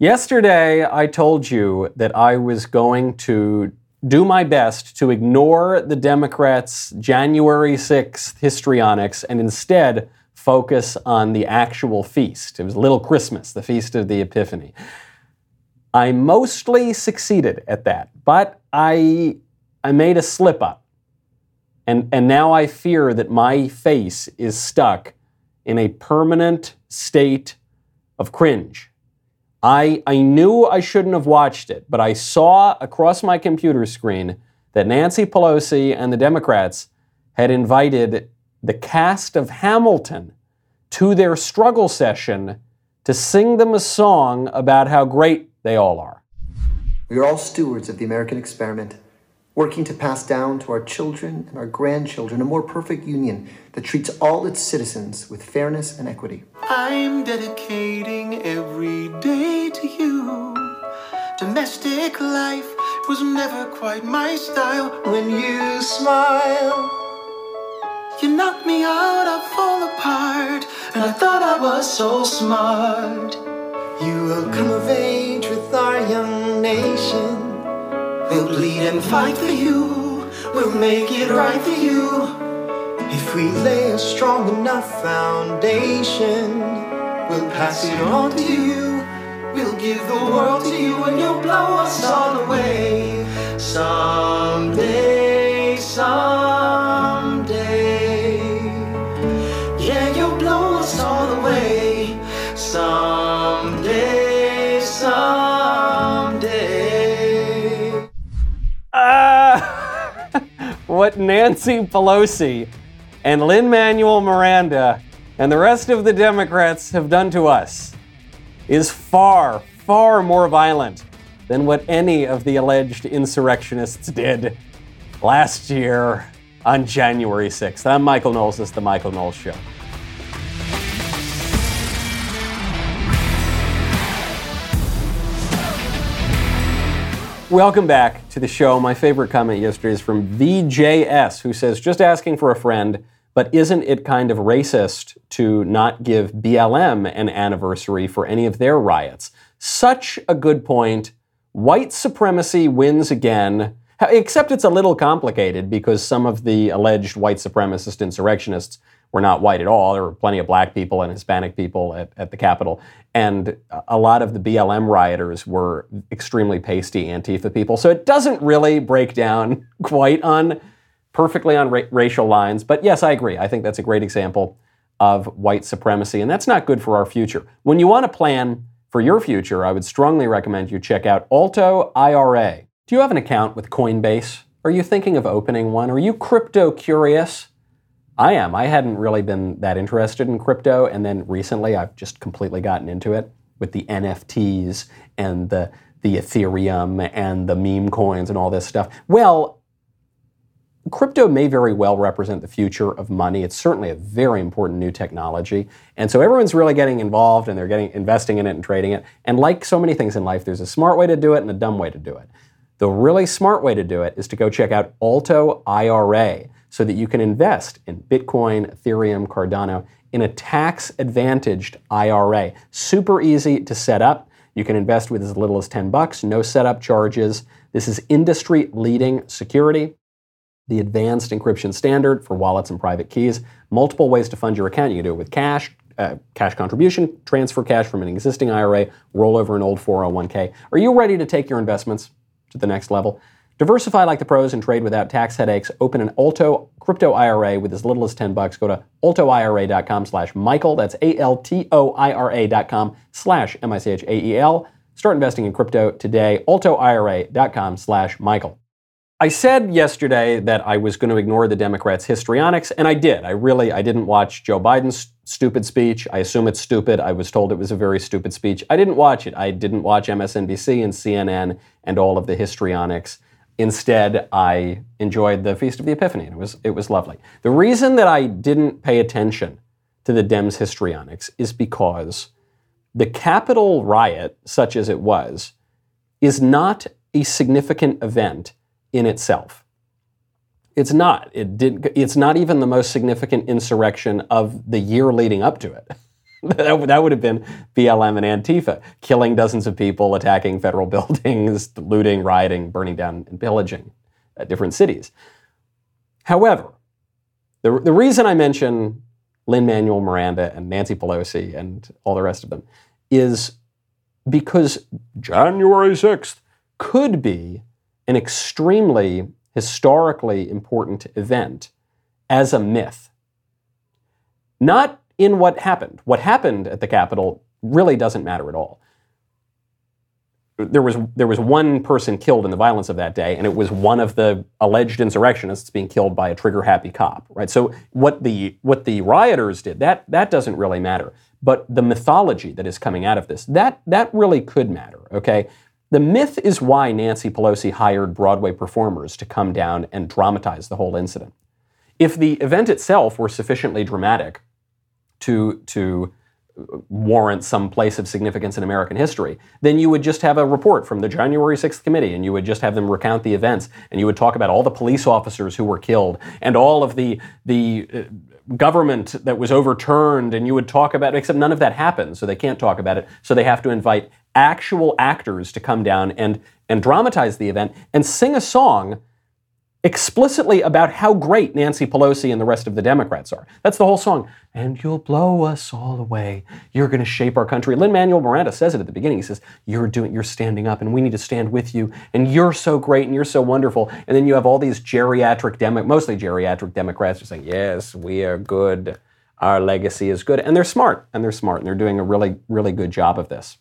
Yesterday, I told you that I was going to do my best to ignore the Democrats' January 6th histrionics and instead focus on the actual feast. It was Little Christmas, the Feast of the Epiphany. I mostly succeeded at that, but I, I made a slip up. And, and now I fear that my face is stuck in a permanent state of cringe. I, I knew I shouldn't have watched it, but I saw across my computer screen that Nancy Pelosi and the Democrats had invited the cast of Hamilton to their struggle session to sing them a song about how great they all are. We are all stewards of the American experiment, working to pass down to our children and our grandchildren a more perfect union that treats all its citizens with fairness and equity. I'm dedicating every day to you. Domestic life was never quite my style. When you smile, you knock me out, I fall apart. And I thought I was so smart. You will come of age with our young nation. We'll bleed and fight for you. We'll make it right for you. If we lay a strong enough foundation, we'll pass it on to you. We'll give the world to you and you'll blow us all away. Someday, what Nancy Pelosi and Lin Manuel Miranda and the rest of the Democrats have done to us is far, far more violent than what any of the alleged insurrectionists did last year on January 6th. I'm Michael Knowles. This is The Michael Knowles Show. Welcome back to the show. My favorite comment yesterday is from VJS, who says, just asking for a friend, but isn't it kind of racist to not give BLM an anniversary for any of their riots? Such a good point. White supremacy wins again, except it's a little complicated because some of the alleged white supremacist insurrectionists were not white at all. There were plenty of black people and Hispanic people at, at the Capitol. And a lot of the BLM rioters were extremely pasty Antifa people. So it doesn't really break down quite on perfectly on ra- racial lines. But yes, I agree. I think that's a great example of white supremacy. And that's not good for our future. When you want to plan for your future, I would strongly recommend you check out Alto IRA. Do you have an account with Coinbase? Are you thinking of opening one? Are you crypto curious? I am. I hadn't really been that interested in crypto, and then recently I've just completely gotten into it with the NFTs and the the Ethereum and the meme coins and all this stuff. Well, crypto may very well represent the future of money. It's certainly a very important new technology. And so everyone's really getting involved and they're getting investing in it and trading it. And like so many things in life, there's a smart way to do it and a dumb way to do it. The really smart way to do it is to go check out Alto IRA so that you can invest in Bitcoin, Ethereum, Cardano in a tax advantaged IRA. Super easy to set up. You can invest with as little as 10 bucks, no setup charges. This is industry leading security, the advanced encryption standard for wallets and private keys, multiple ways to fund your account. You can do it with cash, uh, cash contribution, transfer cash from an existing IRA, roll over an old 401k. Are you ready to take your investments to the next level? Diversify like the pros and trade without tax headaches. Open an Alto crypto IRA with as little as 10 bucks. Go to altoira.com slash Michael. That's A-L-T-O-I-R-A dot com slash M-I-C-H-A-E-L. Start investing in crypto today. altoira.com slash Michael. I said yesterday that I was going to ignore the Democrats' histrionics, and I did. I really, I didn't watch Joe Biden's stupid speech. I assume it's stupid. I was told it was a very stupid speech. I didn't watch it. I didn't watch MSNBC and CNN and all of the histrionics. Instead, I enjoyed the Feast of the Epiphany, and it was, it was lovely. The reason that I didn't pay attention to the Dems histrionics is because the Capitol riot, such as it was, is not a significant event in itself. It's not. It did, it's not even the most significant insurrection of the year leading up to it. that, would- that would have been BLM and Antifa, killing dozens of people, attacking federal buildings, looting, rioting, burning down, and pillaging uh, different cities. However, the, the reason I mention Lin Manuel Miranda and Nancy Pelosi and all the rest of them is because January 6th could be an extremely historically important event as a myth. Not in what happened. What happened at the Capitol really doesn't matter at all. There was, there was one person killed in the violence of that day, and it was one of the alleged insurrectionists being killed by a trigger happy cop, right? So what the, what the rioters did, that, that doesn't really matter. But the mythology that is coming out of this, that, that really could matter, okay? The myth is why Nancy Pelosi hired Broadway performers to come down and dramatize the whole incident. If the event itself were sufficiently dramatic to, to warrant some place of significance in American history, then you would just have a report from the January 6th committee and you would just have them recount the events and you would talk about all the police officers who were killed and all of the, the uh, government that was overturned and you would talk about except none of that happened so they can't talk about it so they have to invite actual actors to come down and and dramatize the event and sing a song explicitly about how great Nancy Pelosi and the rest of the Democrats are. That's the whole song. And you'll blow us all away. You're going to shape our country. Lin Manuel Miranda says it at the beginning. He says, "You're doing you're standing up and we need to stand with you and you're so great and you're so wonderful." And then you have all these geriatric demo mostly geriatric Democrats are saying, "Yes, we are good. Our legacy is good." And they're smart and they're smart and they're doing a really really good job of this.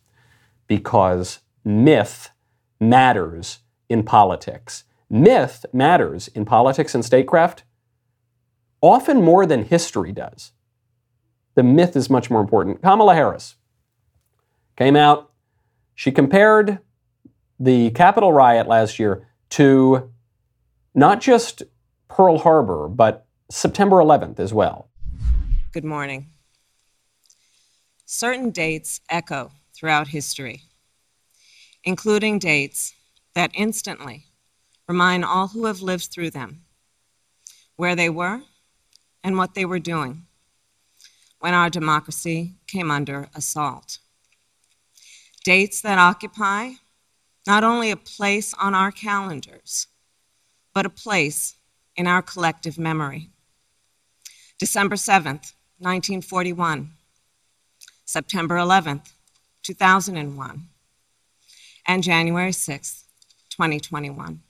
Because myth matters in politics. Myth matters in politics and statecraft often more than history does. The myth is much more important. Kamala Harris came out, she compared the Capitol riot last year to not just Pearl Harbor, but September 11th as well. Good morning. Certain dates echo throughout history, including dates that instantly remind all who have lived through them where they were and what they were doing when our democracy came under assault. Dates that occupy not only a place on our calendars, but a place in our collective memory. December 7th, 1941, September 11th, 2001, and January 6th, 2021.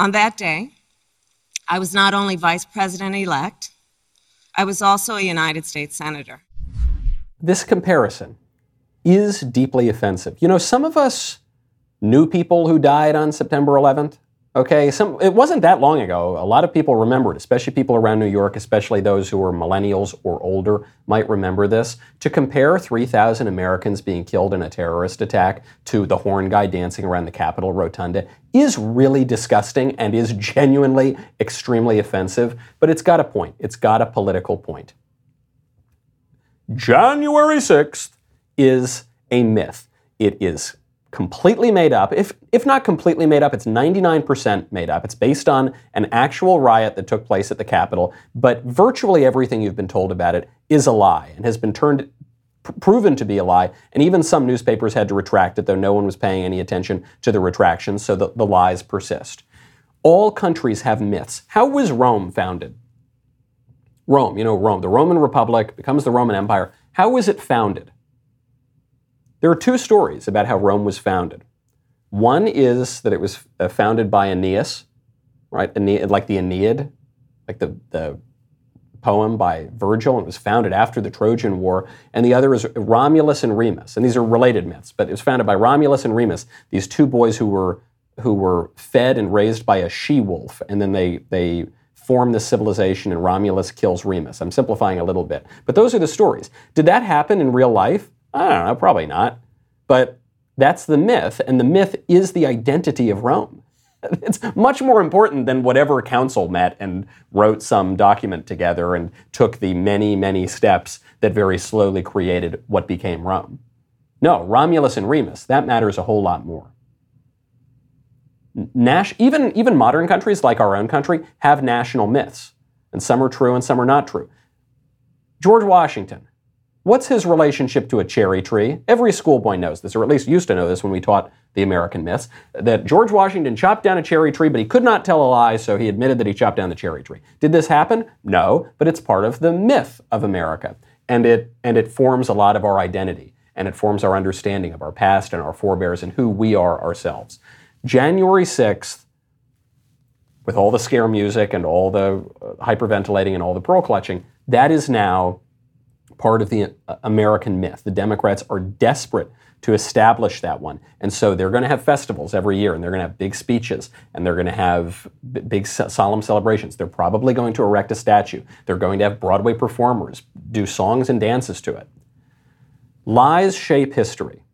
On that day, I was not only vice president elect, I was also a United States Senator. This comparison is deeply offensive. You know, some of us knew people who died on September 11th. Okay, some it wasn't that long ago. A lot of people remember it, especially people around New York, especially those who are millennials or older might remember this. To compare 3,000 Americans being killed in a terrorist attack to the horn guy dancing around the Capitol rotunda is really disgusting and is genuinely extremely offensive, but it's got a point. It's got a political point. January 6th is a myth. It is completely made up. If, if not completely made up, it's 99% made up. It's based on an actual riot that took place at the Capitol, but virtually everything you've been told about it is a lie and has been turned pr- proven to be a lie. And even some newspapers had to retract it, though no one was paying any attention to the retractions, so the, the lies persist. All countries have myths. How was Rome founded? Rome, you know, Rome, the Roman Republic becomes the Roman Empire. How was it founded? There are two stories about how Rome was founded. One is that it was uh, founded by Aeneas, right? Aeneid, like the Aeneid, like the, the poem by Virgil, and it was founded after the Trojan War. And the other is Romulus and Remus, and these are related myths, but it was founded by Romulus and Remus, these two boys who were who were fed and raised by a she-wolf, and then they they form this civilization, and Romulus kills Remus. I'm simplifying a little bit, but those are the stories. Did that happen in real life? I don't know, probably not. But that's the myth, and the myth is the identity of Rome. It's much more important than whatever council met and wrote some document together and took the many, many steps that very slowly created what became Rome. No, Romulus and Remus, that matters a whole lot more. Nash, even, even modern countries like our own country have national myths, and some are true and some are not true. George Washington, What's his relationship to a cherry tree? Every schoolboy knows this, or at least used to know this when we taught the American myths, that George Washington chopped down a cherry tree, but he could not tell a lie, so he admitted that he chopped down the cherry tree. Did this happen? No, but it's part of the myth of America. And it, and it forms a lot of our identity, and it forms our understanding of our past and our forebears and who we are ourselves. January 6th, with all the scare music and all the uh, hyperventilating and all the pearl clutching, that is now part of the uh, American myth. The Democrats are desperate to establish that one. And so they're going to have festivals every year and they're going to have big speeches and they're going to have b- big solemn celebrations. They're probably going to erect a statue. They're going to have Broadway performers do songs and dances to it. Lies shape history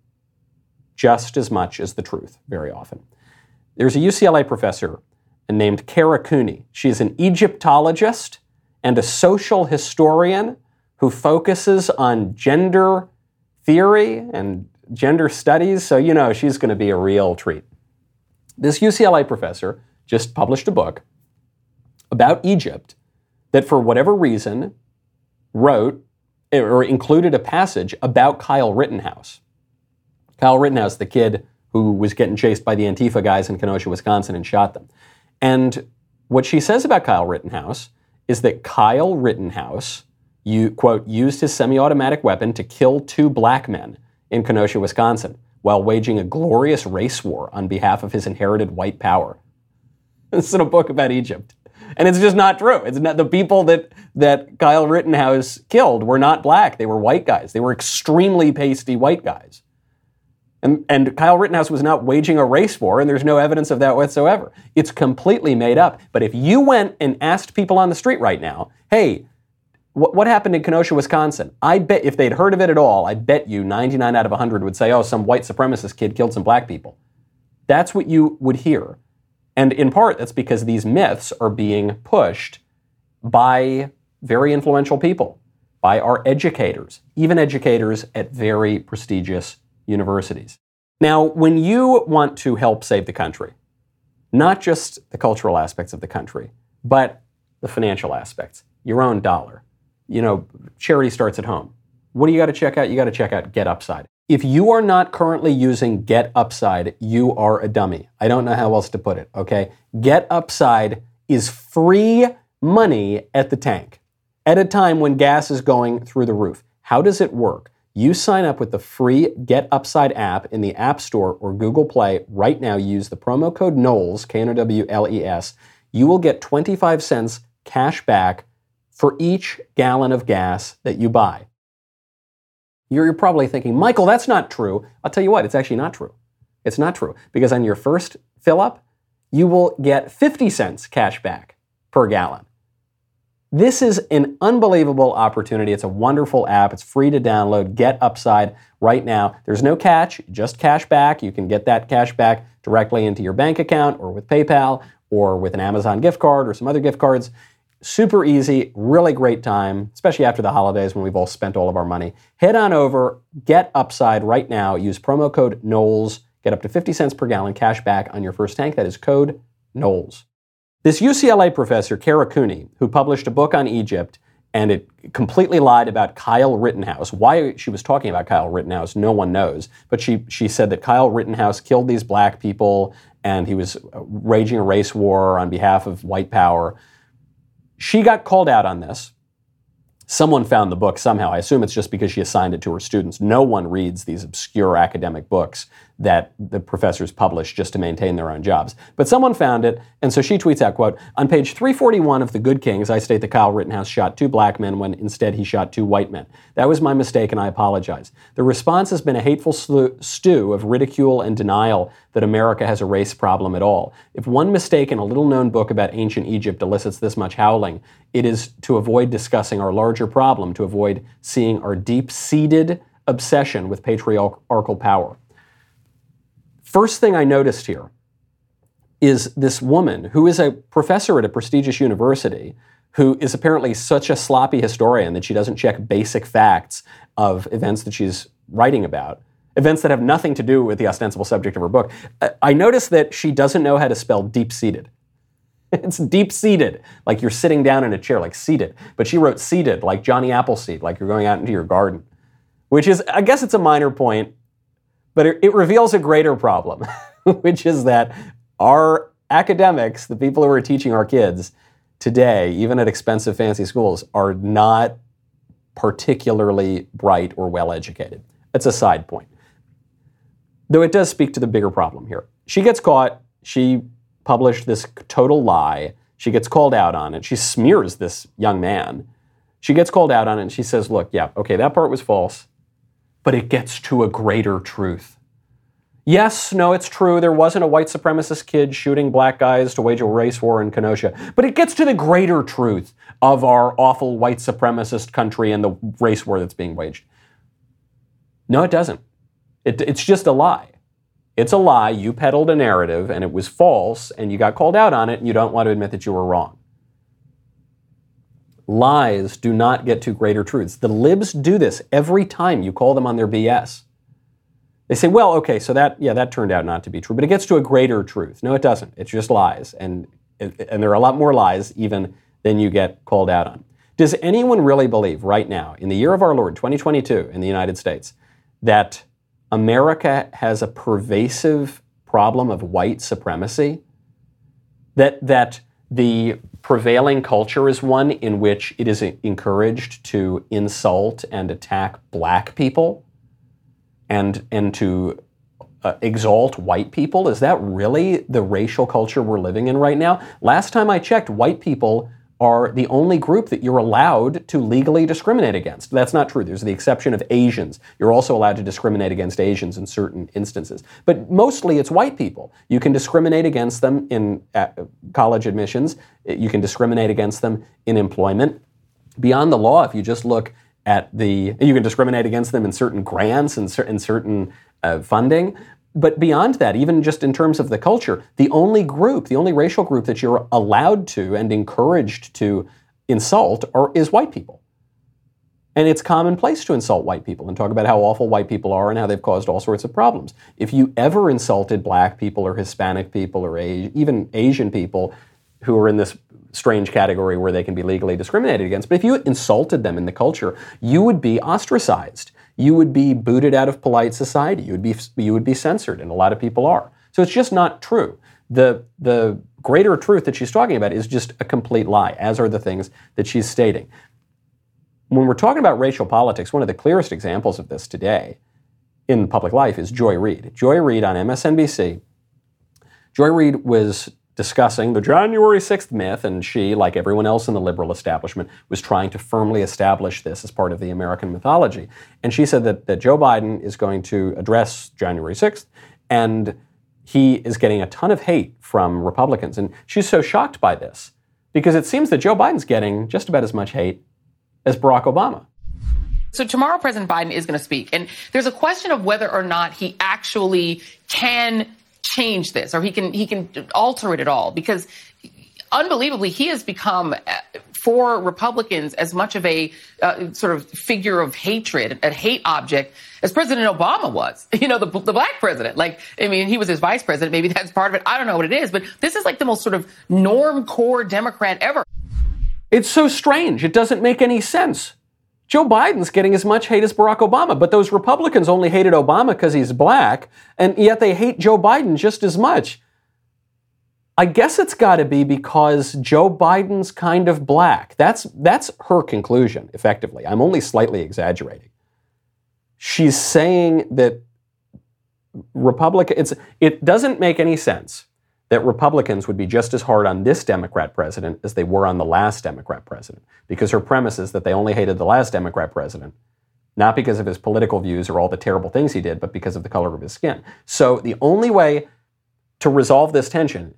just as much as the truth, very often. There's a UCLA professor named Kara Cooney. She's an Egyptologist and a social historian who focuses on gender theory and gender studies. So, you know, she's going to be a real treat. This UCLA professor just published a book about Egypt that, for whatever reason, wrote eh, or included a passage about Kyle Rittenhouse. Kyle Rittenhouse, the kid who was getting chased by the Antifa guys in Kenosha, Wisconsin, and shot them. And what she says about Kyle Rittenhouse is that Kyle Rittenhouse, you, quote, used his semi automatic weapon to kill two black men in Kenosha, Wisconsin, while waging a glorious race war on behalf of his inherited white power. This is in a book about Egypt. And it's just not true. It's not the people that, that Kyle Rittenhouse killed were not black. They were white guys. They were extremely pasty white guys. And, and Kyle Rittenhouse was not waging a race war, and there's no evidence of that whatsoever. It's completely made up. But if you went and asked people on the street right now, hey, what, what happened in Kenosha, Wisconsin? I bet if they'd heard of it at all, I bet you 99 out of 100 would say, oh, some white supremacist kid killed some black people. That's what you would hear. And in part, that's because these myths are being pushed by very influential people, by our educators, even educators at very prestigious universities. Now, when you want to help save the country, not just the cultural aspects of the country, but the financial aspects, your own dollar, you know, charity starts at home. What do you got to check out? You got to check out Get Upside. If you are not currently using Get Upside, you are a dummy. I don't know how else to put it, okay? Get Upside is free money at the tank at a time when gas is going through the roof. How does it work? You sign up with the free Get Upside app in the App Store or Google Play right now. Use the promo code Knowles, K N O W L E S. You will get 25 cents cash back for each gallon of gas that you buy. You're probably thinking, Michael, that's not true. I'll tell you what, it's actually not true. It's not true because on your first fill up, you will get 50 cents cash back per gallon. This is an unbelievable opportunity. It's a wonderful app. It's free to download. Get Upside right now. There's no catch, just cash back. You can get that cash back directly into your bank account or with PayPal or with an Amazon gift card or some other gift cards. Super easy, really great time, especially after the holidays when we've all spent all of our money. Head on over, get Upside right now. Use promo code Knowles. Get up to 50 cents per gallon cash back on your first tank. That is code Knowles. This UCLA professor, Kara Cooney, who published a book on Egypt and it completely lied about Kyle Rittenhouse. Why she was talking about Kyle Rittenhouse, no one knows. But she, she said that Kyle Rittenhouse killed these black people and he was uh, raging a race war on behalf of white power. She got called out on this. Someone found the book somehow. I assume it's just because she assigned it to her students. No one reads these obscure academic books that the professors publish just to maintain their own jobs. But someone found it, and so she tweets out, quote, On page 341 of The Good Kings, I state that Kyle Rittenhouse shot two black men when instead he shot two white men. That was my mistake, and I apologize. The response has been a hateful stew of ridicule and denial that America has a race problem at all. If one mistake in a little known book about ancient Egypt elicits this much howling, it is to avoid discussing our larger problem, to avoid seeing our deep seated obsession with patriarchal power. First thing I noticed here is this woman who is a professor at a prestigious university who is apparently such a sloppy historian that she doesn't check basic facts of events that she's writing about, events that have nothing to do with the ostensible subject of her book. Uh, I noticed that she doesn't know how to spell deep seated. It's deep seated, like you're sitting down in a chair, like seated. But she wrote seated, like Johnny Appleseed, like you're going out into your garden. which is, I guess it's a minor point, but it, reveals a greater problem, which is that our academics, the people who are teaching our kids today, even at expensive fancy schools, are not particularly bright or well educated. It's a side point. Though it does speak to the bigger problem here. She gets caught, she published this total lie, she gets called out on it, she smears this young man. She gets called out on it and she says, Look, yeah, okay, that part was false, but it gets to a greater truth. Yes, no, it's true. There wasn't a white supremacist kid shooting black guys to wage a race war in Kenosha. But it gets to the greater truth of our awful white supremacist country and the race war that's being waged. No, it doesn't. It, it's just a lie. It's a lie. You peddled a narrative and it was false and you got called out on it and you don't want to admit that you were wrong. Lies do not get to greater truths. The libs do this every time you call them on their BS. They say, well, okay, so that, yeah, that turned out not to be true, but it gets to a greater truth. No, it doesn't. It's just lies. And, and there are a lot more lies even than you get called out on. Does anyone really believe right now, in the year of our Lord, 2022, in the United States, that America has a pervasive problem of white supremacy? That, that the prevailing culture is one in which it is encouraged to insult and attack black people? and and to uh, exalt white people? Is that really the racial culture we're living in right now? Last time I checked, white people are the only group that you're allowed to legally discriminate against. That's not true. There's the exception of Asians. You're also allowed to discriminate against Asians in certain instances. But mostly it's white people. You can discriminate against them in uh, college admissions, you can discriminate against them in employment. Beyond the law, if you just look at the, you can discriminate against them in certain grants and in certain uh, funding. But beyond that, even just in terms of the culture, the only group, the only racial group that you're allowed to and encouraged to insult are, is white people. And it's commonplace to insult white people and talk about how awful white people are and how they've caused all sorts of problems. If you ever insulted black people or Hispanic people or even Asian people who are in this strange category where they can be legally discriminated against. But if you insulted them in the culture, you would be ostracized. You would be booted out of polite society. You would be you would be censored, and a lot of people are. So it's just not true. The the greater truth that she's talking about is just a complete lie, as are the things that she's stating. When we're talking about racial politics, one of the clearest examples of this today in public life is Joy Reid. Joy Reid on MSNBC. Joy Reid was discussing the January 6th myth, and she, like everyone else in the liberal establishment, was trying to firmly establish this as part of the American mythology. And she said that, that Joe Biden is going to address January 6th, and he is getting a ton of hate from Republicans. And she's so shocked by this because it seems that Joe Biden's getting just about as much hate as Barack Obama. So tomorrow, President Biden is going to speak, and there's a question of whether or not he actually can change this or he can he can alter it at all because unbelievably he has become uh, for Republicans as much of a uh, sort of figure of hatred, a hate object as President Obama was. You know, the, the black president. Like, I mean, he was his vice president. Maybe that's part of it. I don't know what it is, but this is like the most sort of norm core Democrat ever. It's so strange. It doesn't make any sense. Joe Biden's getting as much hate as Barack Obama, but those Republicans only hated Obama because he's black, and yet they hate Joe Biden just as much. I guess it's got to be because Joe Biden's kind of black. That's that's her conclusion, effectively. I'm only slightly exaggerating. She's saying that Republican it's it doesn't make any sense that Republicans would be just as hard on this Democrat president as they were on the last Democrat president, because her premise is that they only hated the last Democrat president, not because of his political views or all the terrible things he did, but because of the color of his skin. So the only way to resolve this tension,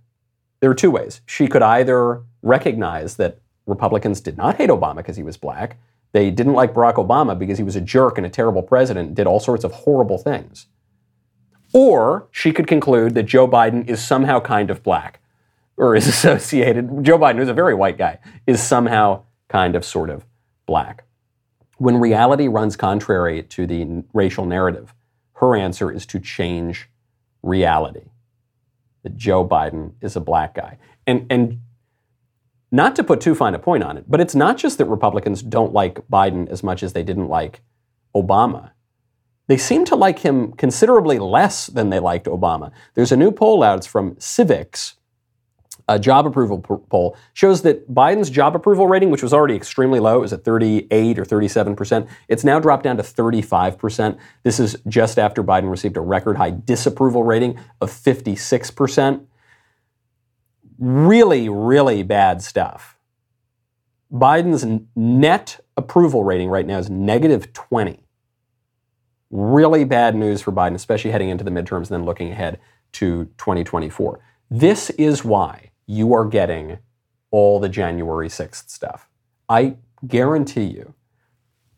there are two ways. She could either recognize that Republicans did not hate Obama because he was black, they didn't like Barack Obama because he was a jerk and a terrible president, did all sorts of horrible things or she could conclude that Joe Biden is somehow kind of black or is associated, Joe Biden, who's a very white guy, is somehow kind of sort of black. When reality runs contrary to the racial narrative, her answer is to change reality. That Joe Biden is a black guy. And, and not to put too fine a point on it, but it's not just that Republicans don't like Biden as much as they didn't like Obama they seem to like him considerably less than they liked Obama. There's a new poll out, it's from Civiqs, a job approval poll, shows that Biden's job approval rating, which was already extremely low, it was at 38 or 37%, it's now dropped down to 35%. This is just after Biden received a record high disapproval rating of 56%. Really, really bad stuff. Biden's net approval rating right now is negative 20. Really bad news for Biden, especially heading into the midterms and then looking ahead to 2024. This is why you are getting all the January 6th stuff. I guarantee you,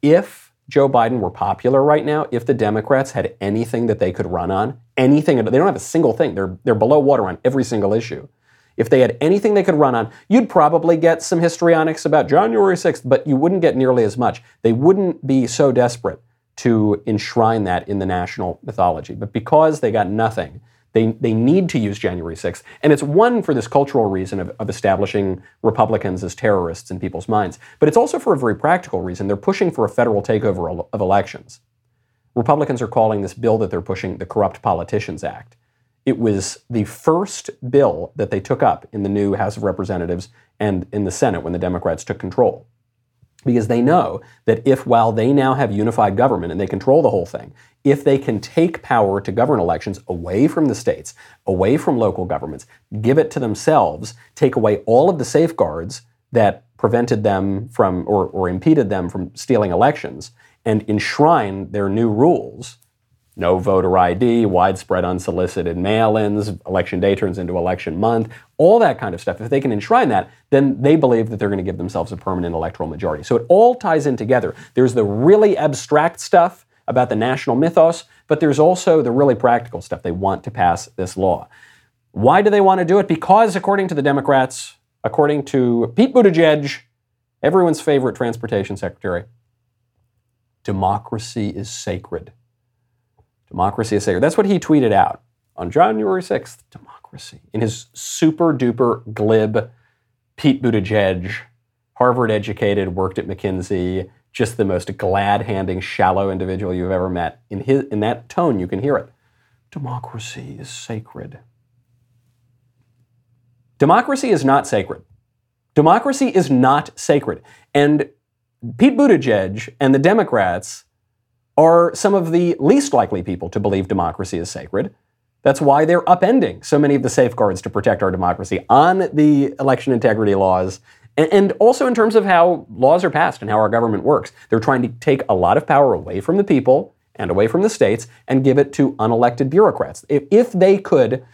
if Joe Biden were popular right now, if the Democrats had anything that they could run on, anything, they don't have a single thing. They're, they're below water on every single issue. If they had anything they could run on, you'd probably get some histrionics about January 6th, but you wouldn't get nearly as much. They wouldn't be so desperate to enshrine that in the national mythology. But because they got nothing, they, they need to use January 6th. And it's one for this cultural reason of, of establishing Republicans as terrorists in people's minds. But it's also for a very practical reason. They're pushing for a federal takeover of elections. Republicans are calling this bill that they're pushing the Corrupt Politicians Act. It was the first bill that they took up in the new House of Representatives and in the Senate when the Democrats took control because they know that if, while they now have unified government and they control the whole thing, if they can take power to govern elections away from the states, away from local governments, give it to themselves, take away all of the safeguards that prevented them from or, or impeded them from stealing elections, and enshrine their new rules no voter ID, widespread unsolicited mail ins, election day turns into election month, all that kind of stuff. If they can enshrine that, then they believe that they're going to give themselves a permanent electoral majority. So it all ties in together. There's the really abstract stuff about the national mythos, but there's also the really practical stuff. They want to pass this law. Why do they want to do it? Because, according to the Democrats, according to Pete Buttigieg, everyone's favorite transportation secretary, democracy is sacred. Democracy is sacred. That's what he tweeted out on January 6th. Democracy. In his super duper glib Pete Buttigieg, Harvard educated, worked at McKinsey, just the most glad handing, shallow individual you've ever met. In, his, in that tone, you can hear it. Democracy is sacred. Democracy is not sacred. Democracy is not sacred. And Pete Buttigieg and the Democrats are some of the least likely people to believe democracy is sacred. That's why they're upending so many of the safeguards to protect our democracy on the election integrity laws and, also in terms of how laws are passed and how our government works. They're trying to take a lot of power away from the people and away from the states and give it to unelected bureaucrats. If, they could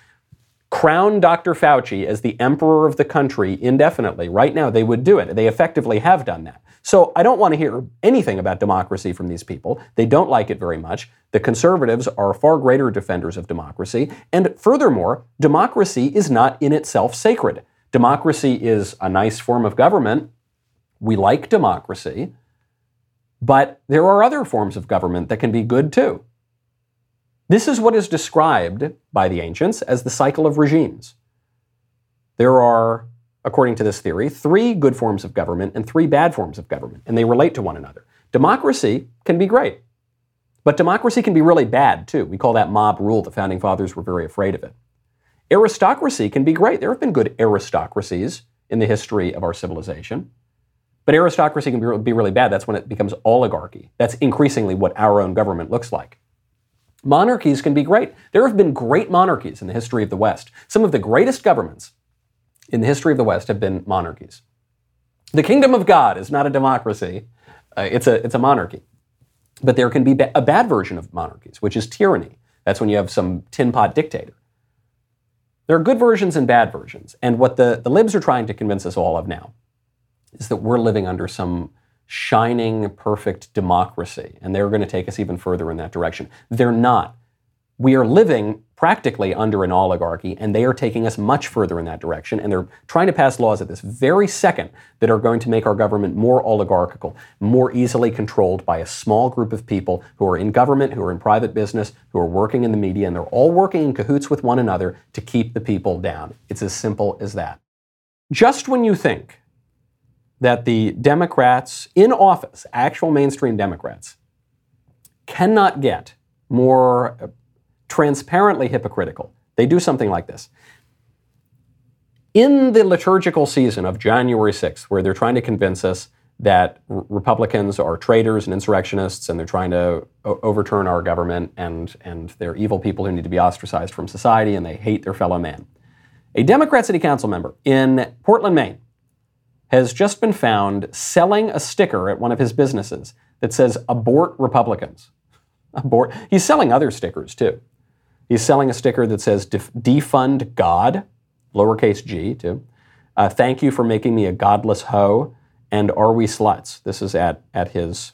crown Dr. Fauci as the emperor of the country indefinitely, right now they would do it. They effectively have done that. So I don't want to hear anything about democracy from these people. They don't like it very much. The conservatives are far greater defenders of democracy. And furthermore, democracy is not in itself sacred. Democracy is a nice form of government. We like democracy. But there are other forms of government that can be good too. This is what is described by the ancients as the cycle of regimes. There are according to this theory, three good forms of government and three bad forms of government, and they relate to one another. Democracy can be great, but democracy can be really bad too. We call that mob rule. The founding fathers were very afraid of it. Aristocracy can be great. There have been good aristocracies in the history of our civilization. But aristocracy can be really bad. That's when it becomes oligarchy. That's increasingly what our own government looks like. Monarchies can be great. There have been great monarchies in the history of the West. Some of the greatest governments in the history of the West have been monarchies. The kingdom of God is not a democracy, uh, it's, a, it's a monarchy. But there can be ba- a bad version of monarchies, which is tyranny. That's when you have some tin pot dictator. There are good versions and bad versions. And what the, the libs are trying to convince us all of now is that we're living under some shining, perfect democracy. And they're going to take us even further in that direction. They're not. We are living practically under an oligarchy, and they are taking us much further in that direction. And they're trying to pass laws at this very second that are going to make our government more oligarchical, more easily controlled by a small group of people who are in government, who are in private business, who are working in the media, and they're all working in cahoots with one another to keep the people down. It's as simple as that. Just when you think that the Democrats in office, actual mainstream Democrats, cannot get more uh, transparently hypocritical. They do something like this. In the liturgical season of January 6th, where they're trying to convince us that Republicans are traitors and insurrectionists and they're trying to overturn our government and, and they're evil people who need to be ostracized from society and they hate their fellow man. A Democrat city council member in Portland, Maine, has just been found selling a sticker at one of his businesses that says abort Republicans. Abort. He's selling other stickers too. He's selling a sticker that says defund God, lowercase g too. Uh, thank you for making me a godless hoe. And are we sluts? This is at, at his,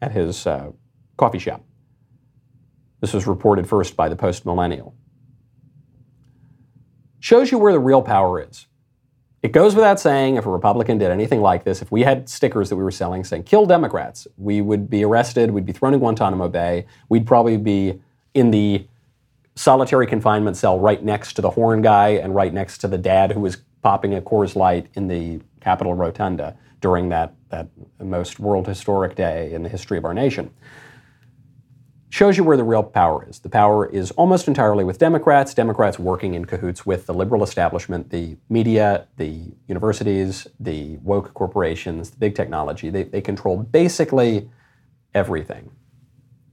at his uh, coffee shop. This was reported first by the Post Millennial. Shows you where the real power is. It goes without saying if a Republican did anything like this, if we had stickers that we were selling saying kill Democrats, we would be arrested, we'd be thrown in Guantanamo Bay, we'd probably be in the solitary confinement cell right next to the horn guy and right next to the dad who was popping a Coors Light in the Capitol Rotunda during that, that most world historic day in the history of our nation shows you where the real power is. The power is almost entirely with Democrats, Democrats working in cahoots with the liberal establishment, the media, the universities, the woke corporations, the big technology. They, they control basically everything.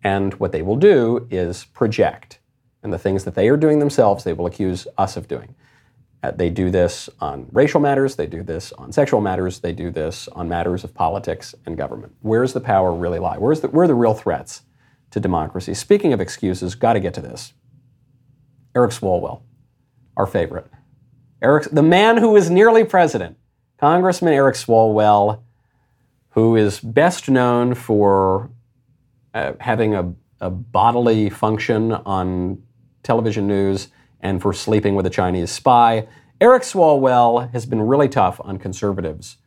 And what they will do is project. And the things that they are doing themselves, they will accuse us of doing. Uh, they do this on racial matters, they do this on sexual matters, they do this on matters of politics and government. Where's the power really lie? Where's the, where are the real threats? To democracy. Speaking of excuses, got to get to this. Eric Swalwell, our favorite. Eric, the man who was nearly president, Congressman Eric Swalwell, who is best known for uh, having a, a bodily function on television news and for sleeping with a Chinese spy. Eric Swalwell has been really tough on conservatives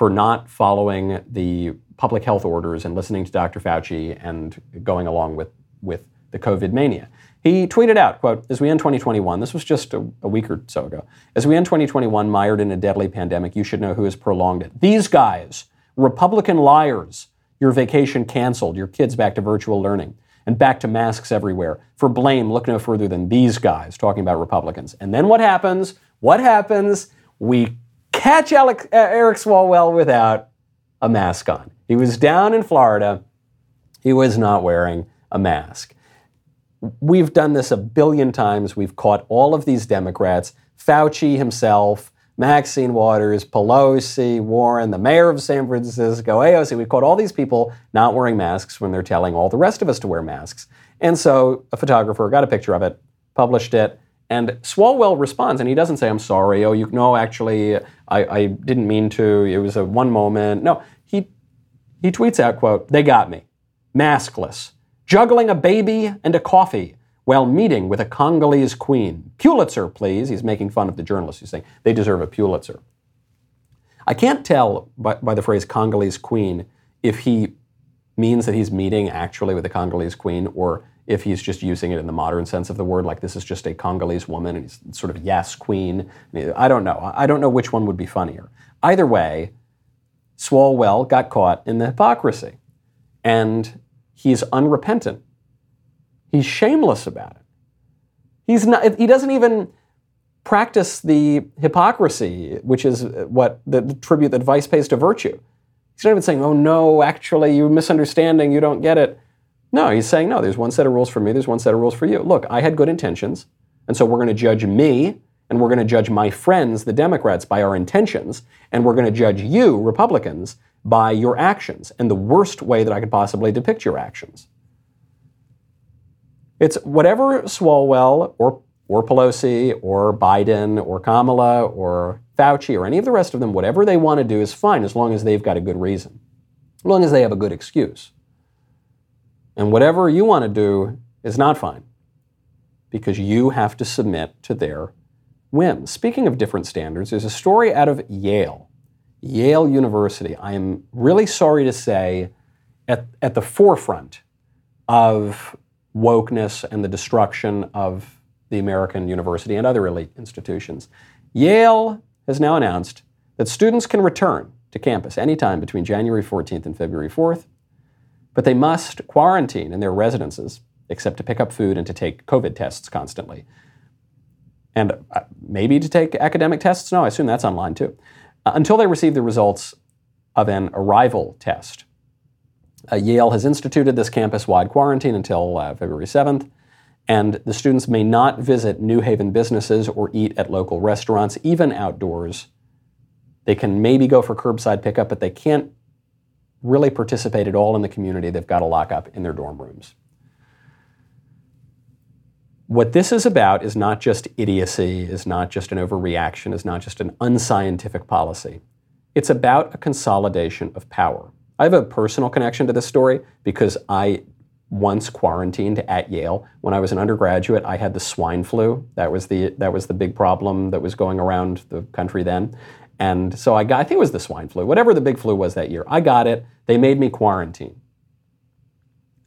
for not following the public health orders and listening to Dr. Fauci and going along with, with the COVID mania. He tweeted out, quote, as we end 2021, this was just a, a, week or so ago, as we end 2021 mired in a deadly pandemic, you should know who has prolonged it. These guys, Republican liars, your vacation canceled, your kids back to virtual learning, and back to masks everywhere. For blame, look no further than these guys talking about Republicans. And then what happens? What happens? We catch uh, Eric Swalwell without a mask on. He was down in Florida. He was not wearing a mask. We've done this a billion times. We've caught all of these Democrats, Fauci himself, Maxine Waters, Pelosi, Warren, the mayor of San Francisco, AOC. We've caught all these people not wearing masks when they're telling all the rest of us to wear masks. And so a photographer got a picture of it, published it, and Swalwell responds, and he doesn't say, I'm sorry. Oh, you know, actually, I, I didn't mean to. It was a one moment. No, he, he tweets out, quote, they got me, maskless, juggling a baby and a coffee while meeting with a Congolese queen. Pulitzer, please. He's making fun of the journalists. He's saying they deserve a Pulitzer. I can't tell by, by the phrase Congolese queen if he means that he's meeting actually with a Congolese queen or if he's just using it in the modern sense of the word, like this is just a Congolese woman and he's sort of yes, queen. I don't know. I don't know which one would be funnier. Either way, Swalwell got caught in the hypocrisy and he's unrepentant. He's shameless about it. He's not, he doesn't even practice the hypocrisy, which is what the, the tribute that vice pays to virtue. He's not even saying, oh no, actually, you're misunderstanding, you don't get it. No, he's saying, no, there's one set of rules for me, there's one set of rules for you. Look, I had good intentions, and so we're going to judge me, and we're going to judge my friends, the Democrats, by our intentions, and we're going to judge you, Republicans, by your actions, and the worst way that I could possibly depict your actions. It's whatever Swalwell or, or Pelosi or Biden or Kamala or Fauci or any of the rest of them, whatever they want to do is fine as long as they've got a good reason, as long as they have a good excuse. And whatever you want to do is not fine because you have to submit to their whims. Speaking of different standards, there's a story out of Yale, Yale University. I am really sorry to say, at, at the forefront of wokeness and the destruction of the American university and other elite institutions. Yale has now announced that students can return to campus anytime between January 14th and February 4th but they must quarantine in their residences except to pick up food and to take COVID tests constantly. And uh, maybe to take academic tests? No, I assume that's online too. Uh, until they receive the results of an arrival test. Uh, Yale has instituted this campus wide quarantine until uh, February 7th, and the students may not visit New Haven businesses or eat at local restaurants, even outdoors. They can maybe go for curbside pickup, but they can't really participate at all in the community. They've got to lock up in their dorm rooms. What this is about is not just idiocy, is not just an overreaction, is not just an unscientific policy. It's about a consolidation of power. I have a personal connection to this story because I once quarantined at Yale. When I was an undergraduate, I had the swine flu. That was the that was the big problem that was going around the country then. And so I got I think it was the swine flu, whatever the big flu was that year. I got it. They made me quarantine.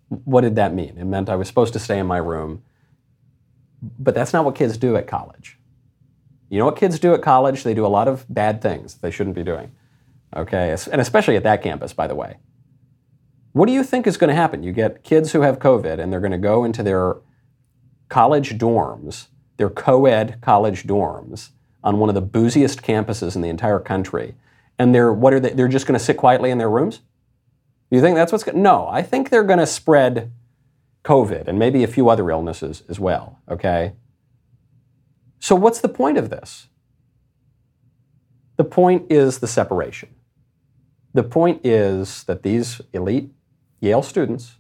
What did that mean? It meant I was supposed to stay in my room. But that's not what kids do at college. You know what kids do at college? They do a lot of bad things they shouldn't be doing. Okay, and especially at that campus, by the way. What do you think is going to happen? You get kids who have COVID and they're going to go into their college dorms, their co ed college dorms, on one of the booziest campuses in the entire country. And they're, what are they, they're just going to sit quietly in their rooms? You think that's what's going No, I think they're going to spread COVID and maybe a few other illnesses as well, okay? So, what's the point of this? The point is the separation. The point is that these elite Yale students,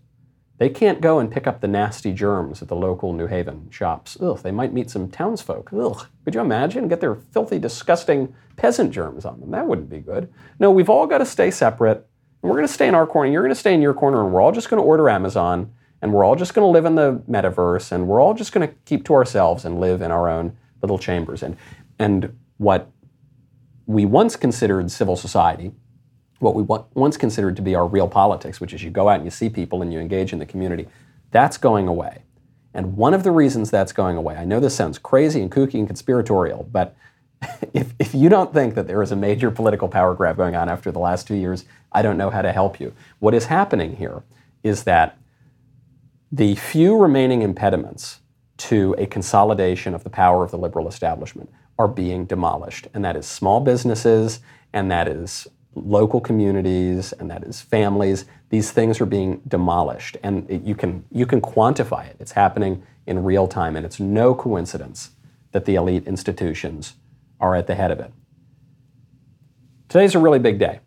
they can't go and pick up the nasty germs at the local New Haven shops. Ugh, they might meet some townsfolk. Ugh, could you imagine? Get their filthy, disgusting peasant germs on them. That wouldn't be good. No, we've all got to stay separate and we're going to stay in our corner. You're going to stay in your corner, and we're all just going to order Amazon, and we're all just going to live in the metaverse, and we're all just going to keep to ourselves and live in our own little chambers. And, and what we once considered civil society, what we once considered to be our real politics, which is you go out and you see people and you engage in the community, that's going away. And one of the reasons that's going away, I know this sounds crazy and kooky and conspiratorial, but if, if you don't think that there is a major political power grab going on after the last two years, I don't know how to help you. What is happening here is that the few remaining impediments to a consolidation of the power of the liberal establishment are being demolished. And that is small businesses, and that is local communities, and that is families. These things are being demolished. And it, you, can, you can quantify it. It's happening in real time. And it's no coincidence that the elite institutions are at the head of it. Today's a really big day.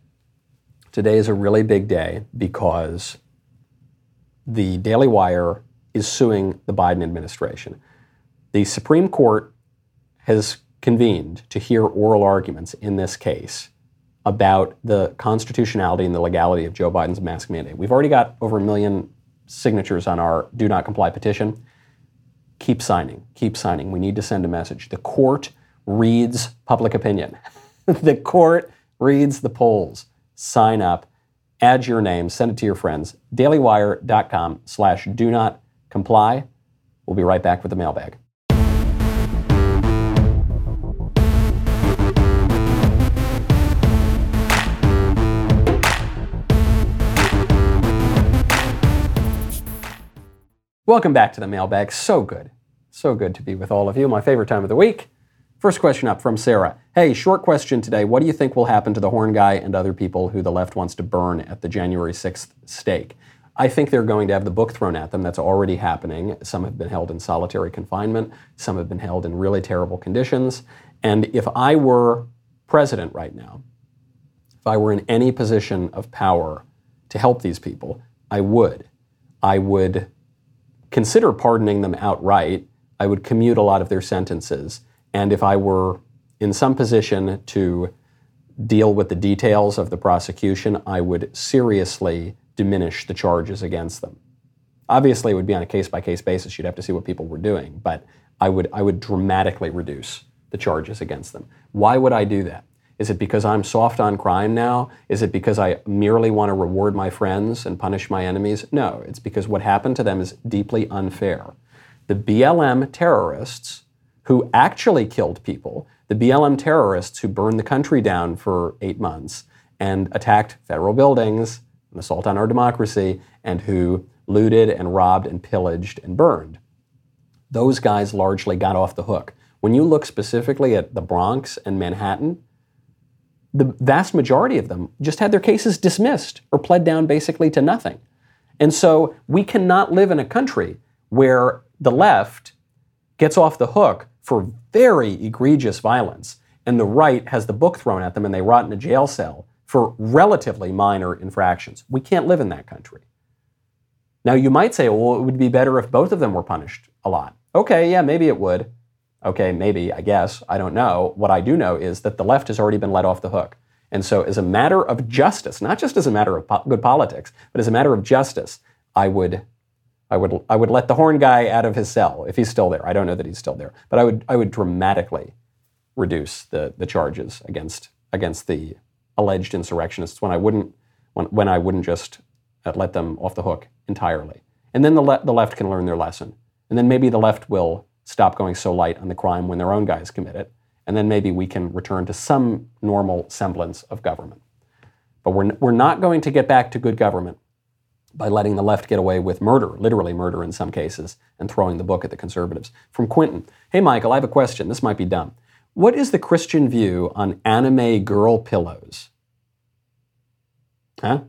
Today is a really big day because the Daily Wire is suing the Biden administration. The Supreme Court has convened to hear oral arguments in this case about the constitutionality and the legality of Joe Biden's mask mandate. We've already got over a million signatures on our do not comply petition. Keep signing, keep signing. We need to send a message. The court reads public opinion. the court reads the polls. Sign up, add your name, send it to your friends. DailyWire.com slash do not comply. We'll be right back with the mailbag. Welcome back to the mailbag. So good. So good to be with all of you. My favorite time of the week. First question up from Sarah. Hey, short question today. What do you think will happen to the Horn guy and other people who the left wants to burn at the January 6th stake? I think they're going to have the book thrown at them. That's already happening. Some have been held in solitary confinement, some have been held in really terrible conditions. And if I were president right now, if I were in any position of power to help these people, I would. I would consider pardoning them outright. I would commute a lot of their sentences. And if I were in some position to deal with the details of the prosecution, I would seriously diminish the charges against them. Obviously, it would be on a case by case basis. You'd have to see what people were doing, but I would, I would dramatically reduce the charges against them. Why would I do that? Is it because I'm soft on crime now? Is it because I merely want to reward my friends and punish my enemies? No, it's because what happened to them is deeply unfair. The BLM terrorists who actually killed people, the BLM terrorists who burned the country down for eight months and attacked federal buildings, an assault on our democracy, and who looted and robbed and pillaged and burned. Those guys largely got off the hook. When you look specifically at the Bronx and Manhattan, the vast majority of them just had their cases dismissed or pled down basically to nothing. And so we cannot live in a country where the left gets off the hook for very egregious violence and the right has the book thrown at them and they rot in a jail cell for relatively minor infractions. We can't live in that country. Now, you might say, well, it would be better if both of them were punished a lot. Okay, yeah, maybe it would. Okay, maybe, I guess. I don't know. What I do know is that the left has already been let off the hook. And so, as a matter of justice, not just as a matter of po- good politics, but as a matter of justice, I would, I would, I would let the horn guy out of his cell if he's still there. I don't know that he's still there, but I would, I would dramatically reduce the, the charges against, against the alleged insurrectionists when I wouldn't, when, when I wouldn't just uh, let them off the hook entirely. And then the, le- the left can learn their lesson. And then maybe the left will stop going so light on the crime when their own guys commit it. And then maybe we can return to some normal semblance of government. But we're, we're not going to get back to good government by letting the left get away with murder, literally murder in some cases, and throwing the book at the conservatives. From Quinton Hey, Michael, I have a question. This might be dumb. What is the Christian view on anime girl pillows? Huh?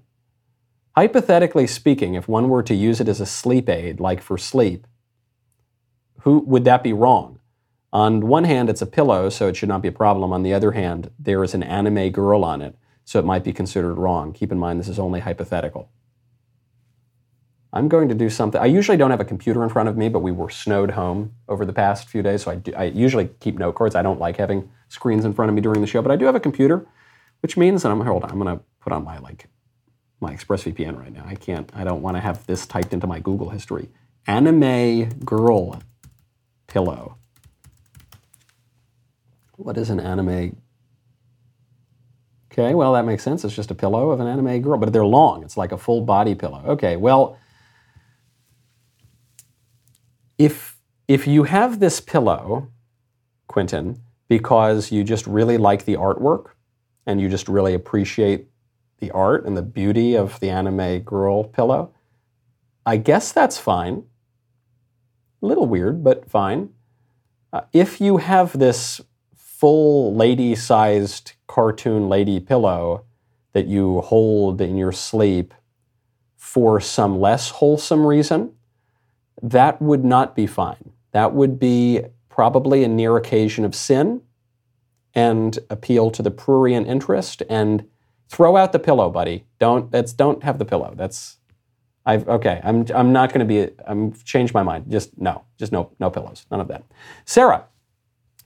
Hypothetically speaking, if one were to use it as a sleep aid, like for sleep, who would that be wrong? On one hand, it's a pillow, so it should not be a problem. On the other hand, there is an anime girl on it, so it might be considered wrong. Keep in mind, this is only hypothetical. I'm going to do something. I usually don't have a computer in front of me, but we were snowed home over the past few days, so I, do, I usually keep note cards. I don't like having screens in front of me during the show, but I do have a computer, which means that I'm hold on. I'm going to put on my like my ExpressVPN right now. I can't. I don't want to have this typed into my Google history. Anime girl pillow. What is an anime? Okay, well, that makes sense. It's just a pillow of an anime girl, but they're long. It's like a full body pillow. Okay, well, if, if you have this pillow, Quinton, because you just really like the artwork and you just really appreciate the art and the beauty of the anime girl pillow, I guess that's fine. Little weird, but fine. Uh, if you have this full lady sized cartoon lady pillow that you hold in your sleep for some less wholesome reason, that would not be fine. That would be probably a near occasion of sin and appeal to the prurient interest and throw out the pillow, buddy. Don't that's don't have the pillow. That's I've okay. I'm I'm not going to be. I'm changed my mind. Just no. Just no no pillows. None of that. Sarah,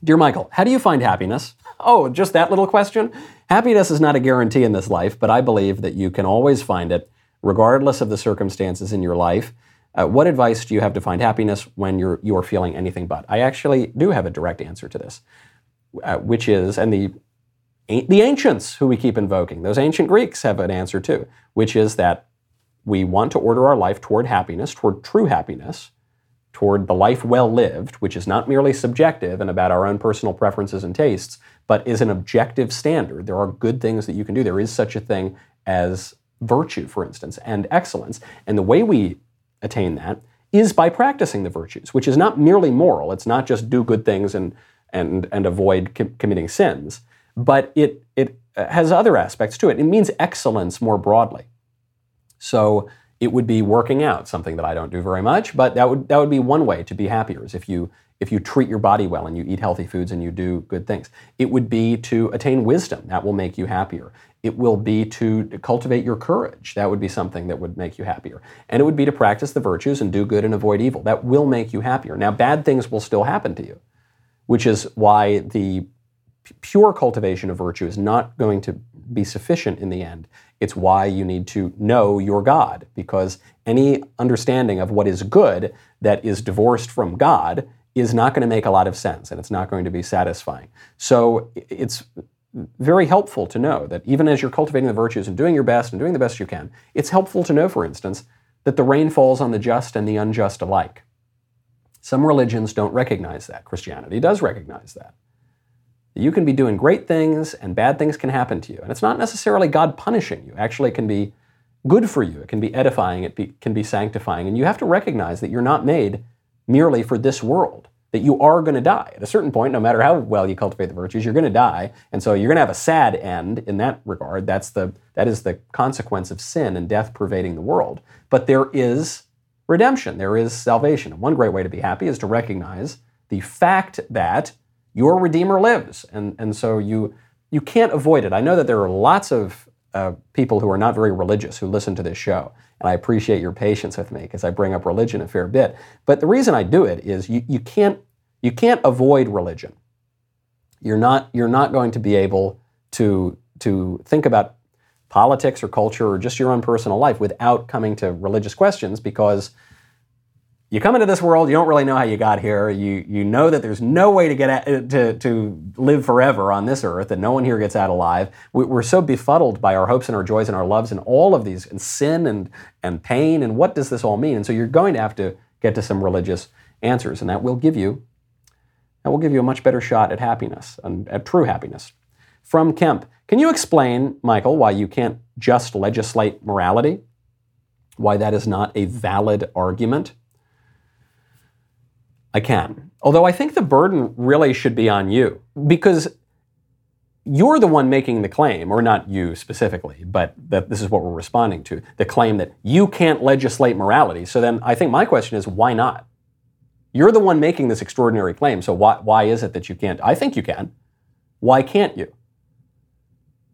dear Michael, how do you find happiness? Oh, just that little question. Happiness is not a guarantee in this life, but I believe that you can always find it, regardless of the circumstances in your life. Uh, what advice do you have to find happiness when you're you're feeling anything but? I actually do have a direct answer to this, uh, which is, and the the ancients who we keep invoking, those ancient Greeks have an answer too, which is that we want to order our life toward happiness, toward true happiness, toward the life well lived, which is not merely subjective and about our own personal preferences and tastes, but is an objective standard. There are good things that you can do. There is such a thing as virtue, for instance, and excellence. And the way we attain that is by practicing the virtues, which is not merely moral. It's not just do good things and, and, and avoid com- committing sins, but it, it has other aspects to it. It means excellence more broadly. So it would be working out, something that I don't do very much, but that would that would be one way to be happier is if you if you treat your body well and you eat healthy foods and you do good things. It would be to attain wisdom. That will make you happier. It will be to cultivate your courage. That would be something that would make you happier. And it would be to practice the virtues and do good and avoid evil. That will make you happier. Now, bad things will still happen to you, which is why the pure cultivation of virtue is not going to be sufficient in the end. It's why you need to know your God, because any understanding of what is good that is divorced from God is not going to make a lot of sense and it's not going to be satisfying. So it's very helpful to know that even as you're cultivating the virtues and doing your best and doing the best you can, it's helpful to know, for instance, that the rain falls on the just and the unjust alike. Some religions don't recognize that. Christianity does recognize that. You can be doing great things and bad things can happen to you. And it's not necessarily God punishing you. Actually, it can be good for you. It can be edifying. It be, can be sanctifying. And you have to recognize that you're not made merely for this world, that you are going to die. At a certain point, no matter how well you cultivate the virtues, you're going to die. And so you're going to have a sad end in that regard. That's the, that is the consequence of sin and death pervading the world. But there is redemption, there is salvation. And one great way to be happy is to recognize the fact that your Redeemer lives. And, and so you, you can't avoid it. I know that there are lots of uh, people who are not very religious who listen to this show. And I appreciate your patience with me because I bring up religion a fair bit. But the reason I do it is you, you, can't, you can't avoid religion. You're not, you're not going to be able to, to think about politics or culture or just your own personal life without coming to religious questions because you come into this world, you don't really know how you got here. You, you know that there's no way to get at, uh, to, to live forever on this earth, and no one here gets out alive. We, we're so befuddled by our hopes and our joys and our loves and all of these, and sin and, and pain, and what does this all mean? And so you're going to have to get to some religious answers, and that will give you that will give you a much better shot at happiness and at true happiness. From Kemp, can you explain, Michael, why you can't just legislate morality? Why that is not a valid argument? I can. Although I think the burden really should be on you because you're the one making the claim, or not you specifically, but that this is what we're responding to the claim that you can't legislate morality. So then I think my question is why not? You're the one making this extraordinary claim, so why, why is it that you can't? I think you can. Why can't you?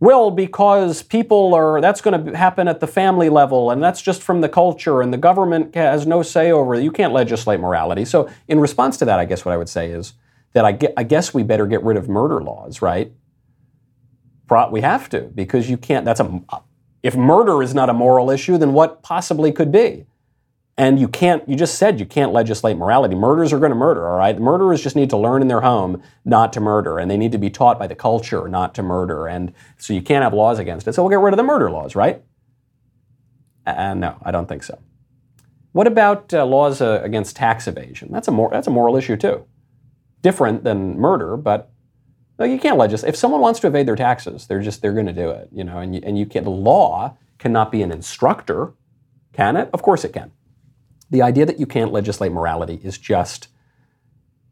Well, because people are, that's going to happen at the family level, and that's just from the culture, and the government has no say over it. You can't legislate morality. So, in response to that, I guess what I would say is that I, get, I guess we better get rid of murder laws, right? We have to, because you can't, that's a, if murder is not a moral issue, then what possibly could be? And you can't, you just said you can't legislate morality. Murderers are going to murder, all right? Murderers just need to learn in their home not to murder, and they need to be taught by the culture not to murder. And so you can't have laws against it. So we'll get rid of the murder laws, right? Uh, no, I don't think so. What about uh, laws uh, against tax evasion? That's a, mor- that's a moral issue, too. Different than murder, but you can't legislate. If someone wants to evade their taxes, they're just, they're going to do it, you know, and you, and you can't, the law cannot be an instructor, can it? Of course it can. The idea that you can't legislate morality is just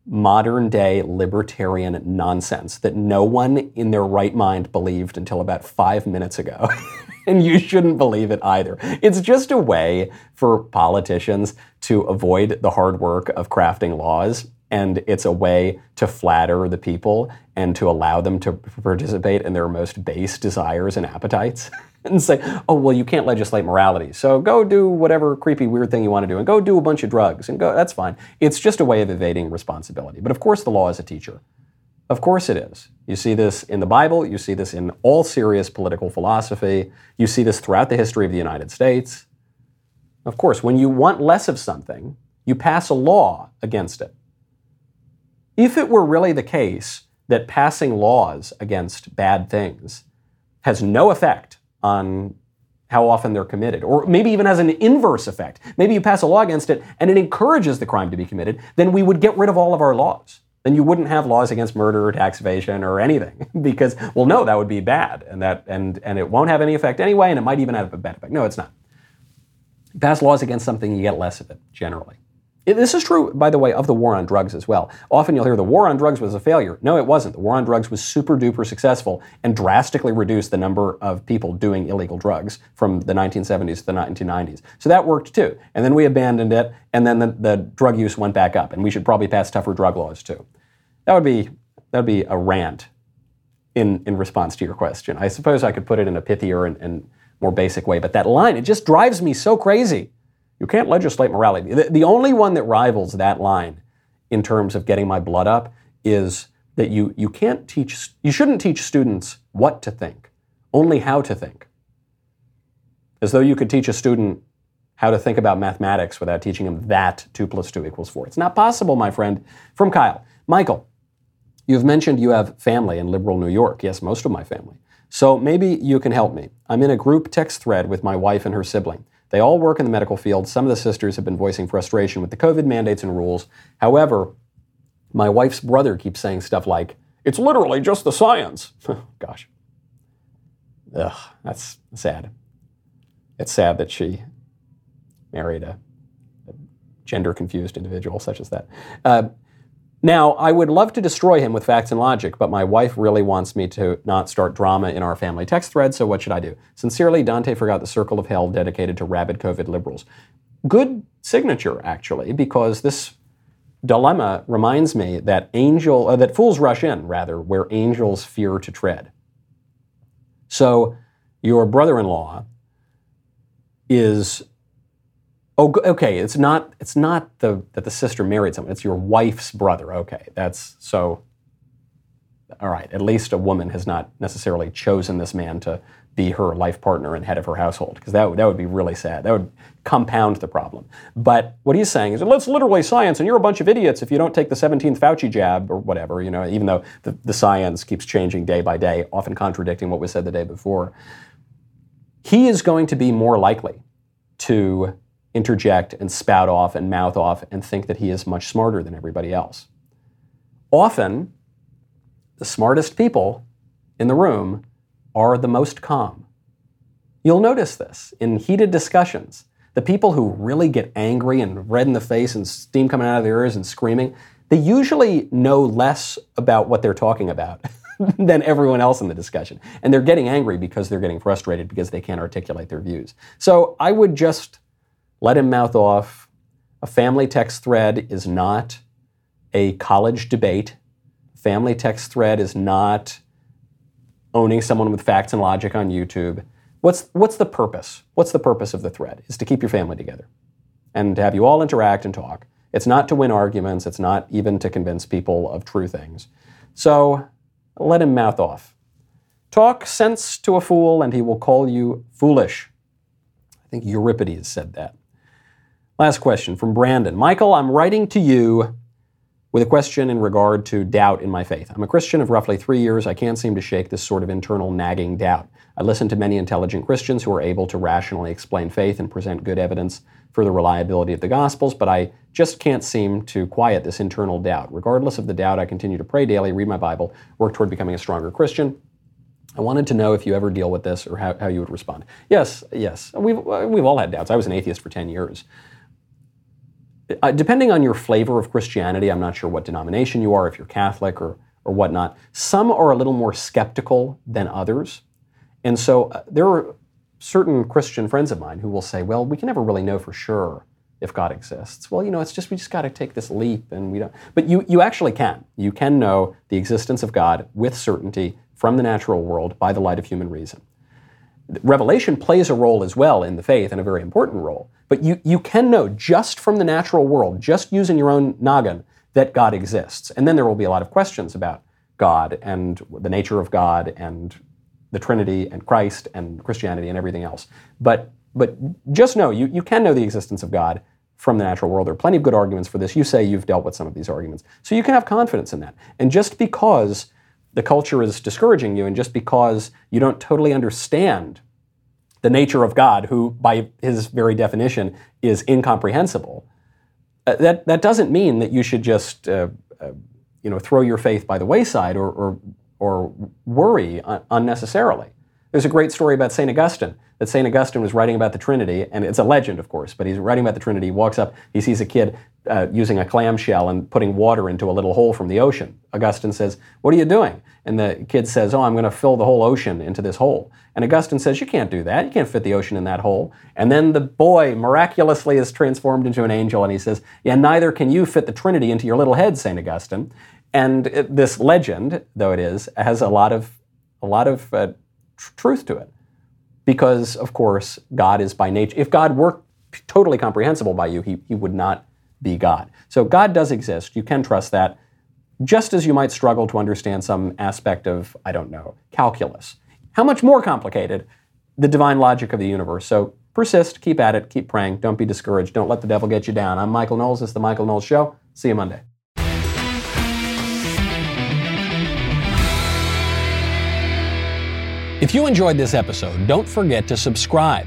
modern day libertarian nonsense that no one in their right mind believed until about five minutes ago. and you shouldn't believe it either. It's just a way for politicians to avoid the hard work of crafting laws. And it's a way to flatter the people and to allow them to participate in their most base desires and appetites. and say, oh, well, you can't legislate morality. So go do whatever creepy, weird thing you want to do and go do a bunch of drugs and go, that's fine. It's just a way of evading responsibility. But of course, the law is a teacher. Of course it is. You see this in the Bible, you see this in all serious political philosophy, you see this throughout the history of the United States. Of course, when you want less of something, you pass a law against it. If it were really the case that passing laws against bad things has no effect on how often they're committed, or maybe even has an inverse effect. Maybe you pass a law against it and it encourages the crime to be committed, then we would get rid of all of our laws. Then you wouldn't have laws against murder or tax evasion or anything because, well, no, that would be bad and, that, and, and it won't have any effect anyway, and it might even have a bad effect. No, it's not. You pass laws against something, you get less of it generally. This is true, by the way, of the war on drugs as well. Often you'll hear the war on drugs was a failure. No, it wasn't. The war on drugs was super duper successful and drastically reduced the number of people doing illegal drugs from the 1970s to the 1990s. So that worked too. And then we abandoned it, and then the, the drug use went back up. And we should probably pass tougher drug laws too. That would be that would be a rant in in response to your question. I suppose I could put it in a pithier and, and more basic way, but that line it just drives me so crazy. You can't legislate morality. The, the only one that rivals that line in terms of getting my blood up is that you, you can't teach, you shouldn't teach students what to think, only how to think. As though you could teach a student how to think about mathematics without teaching him that 2 plus 2 equals 4. It's not possible, my friend. From Kyle. Michael, you've mentioned you have family in liberal New York. Yes, most of my family. So maybe you can help me. I'm in a group text thread with my wife and her sibling. They all work in the medical field. Some of the sisters have been voicing frustration with the COVID mandates and rules. However, my wife's brother keeps saying stuff like, it's literally just the science. Gosh. Ugh, that's sad. it's sad that she married a, a gender confused individual such as that. Uh, now, I would love to destroy him with facts and logic, but my wife really wants me to not start drama in our family text thread, so what should I do? Sincerely, Dante forgot the circle of hell dedicated to rabid COVID liberals. Good signature, actually, because this dilemma reminds me that angel, uh, that fools rush in, rather, where angels fear to tread. So, your brother-in-law is Oh, okay. It's not. It's not the that the sister married someone. It's your wife's brother. Okay, that's so. All right. At least a woman has not necessarily chosen this man to be her life partner and head of her household, because that would that would be really sad. That would compound the problem. But what he's saying is, let's literally science, and you're a bunch of idiots if you don't take the 17th Fauci jab or whatever. You know, even though the, the science keeps changing day by day, often contradicting what was said the day before. He is going to be more likely to interject and spout off and mouth off and think that he is much smarter than everybody else. Often, the smartest people in the room are the most calm. You'll notice this in heated discussions. The people who really get angry and red in the face and steam coming out of their ears and screaming, they usually know less about what they're talking about than everyone else in the discussion. And they're getting angry because they're getting frustrated because they can't articulate their views. So I would just let him mouth off. A family text thread is not a college debate. Family text thread is not owning someone with facts and logic on YouTube. What's, what's the purpose? What's the purpose of the thread? Is to keep your family together and to have you all interact and talk. It's not to win arguments, it's not even to convince people of true things. So let him mouth off. Talk sense to a fool, and he will call you foolish. I think Euripides said that. Last question from Brandon. Michael, I'm writing to you with a question in regard to doubt in my faith. I'm a Christian of roughly three years. I can't seem to shake this sort of internal nagging doubt. I listen to many intelligent Christians who are able to rationally explain faith and present good evidence for the reliability of the Gospels, but I just can't seem to quiet this internal doubt. Regardless of the doubt, I continue to pray daily, read my Bible, work toward becoming a stronger Christian. I wanted to know if you ever deal with this or how, how you would respond. Yes, yes. We've, we've all had doubts. I was an atheist for 10 years uh, depending on your flavor of Christianity, I'm not sure what denomination you are, if you're Catholic or, or whatnot, some are a little more skeptical than others. And so uh, there are certain Christian friends of mine who will say, well, we can never really know for sure if God exists. Well, you know, it's just we just got to take this leap and we don't. But you, you actually can. You can know the existence of God with certainty from the natural world by the light of human reason. Revelation plays a role as well in the faith and a very important role. But you, you can know just from the natural world, just using your own noggin, that God exists. And then there will be a lot of questions about God and the nature of God and the Trinity and Christ and Christianity and everything else. But, but just know you, you can know the existence of God from the natural world. There are plenty of good arguments for this. You say you've dealt with some of these arguments. So you can have confidence in that. And just because the culture is discouraging you and just because you don't totally understand the nature of God, who by his very definition is incomprehensible, uh, that, that doesn't mean that you should just uh, uh, you know, throw your faith by the wayside or, or, or worry un- unnecessarily. There's a great story about St. Augustine that St. Augustine was writing about the Trinity, and it's a legend, of course, but he's writing about the Trinity. He walks up, he sees a kid uh, using a clamshell and putting water into a little hole from the ocean. Augustine says, What are you doing? And the kid says, Oh, I'm going to fill the whole ocean into this hole. And Augustine says, You can't do that. You can't fit the ocean in that hole. And then the boy miraculously is transformed into an angel, and he says, Yeah, neither can you fit the Trinity into your little head, St. Augustine. And it, this legend, though it is, has a lot of, a lot of uh, tr- truth to it. Because, of course, God is by nature, if God were totally comprehensible by you, he, he would not be God. So God does exist. You can trust that, just as you might struggle to understand some aspect of, I don't know, calculus. How much more complicated the divine logic of the universe. So persist, keep at it, keep praying, don't be discouraged, don't let the devil get you down. I'm Michael Knowles. This is The Michael Knowles Show. See you Monday. If you enjoyed this episode, don't forget to subscribe.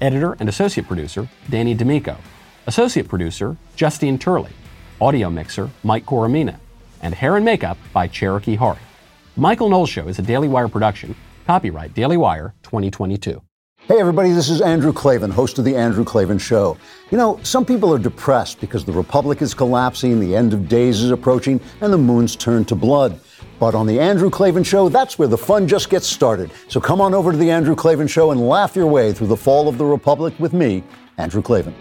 Editor and associate producer, Danny D'Amico. Associate producer, Justine Turley. Audio mixer, Mike Coromina. And hair and makeup by Cherokee Hart. The Michael Knowles Show is a Daily Wire production. Copyright Daily Wire 2022. Hey, everybody, this is Andrew Klavan, host of The Andrew Klavan Show. You know, some people are depressed because the Republic is collapsing, the end of days is approaching, and the moon's turned to blood. But on The Andrew Klavan Show, that's where the fun just gets started. So come on over to The Andrew Klavan Show and laugh your way through the fall of the Republic with me, Andrew Klavan.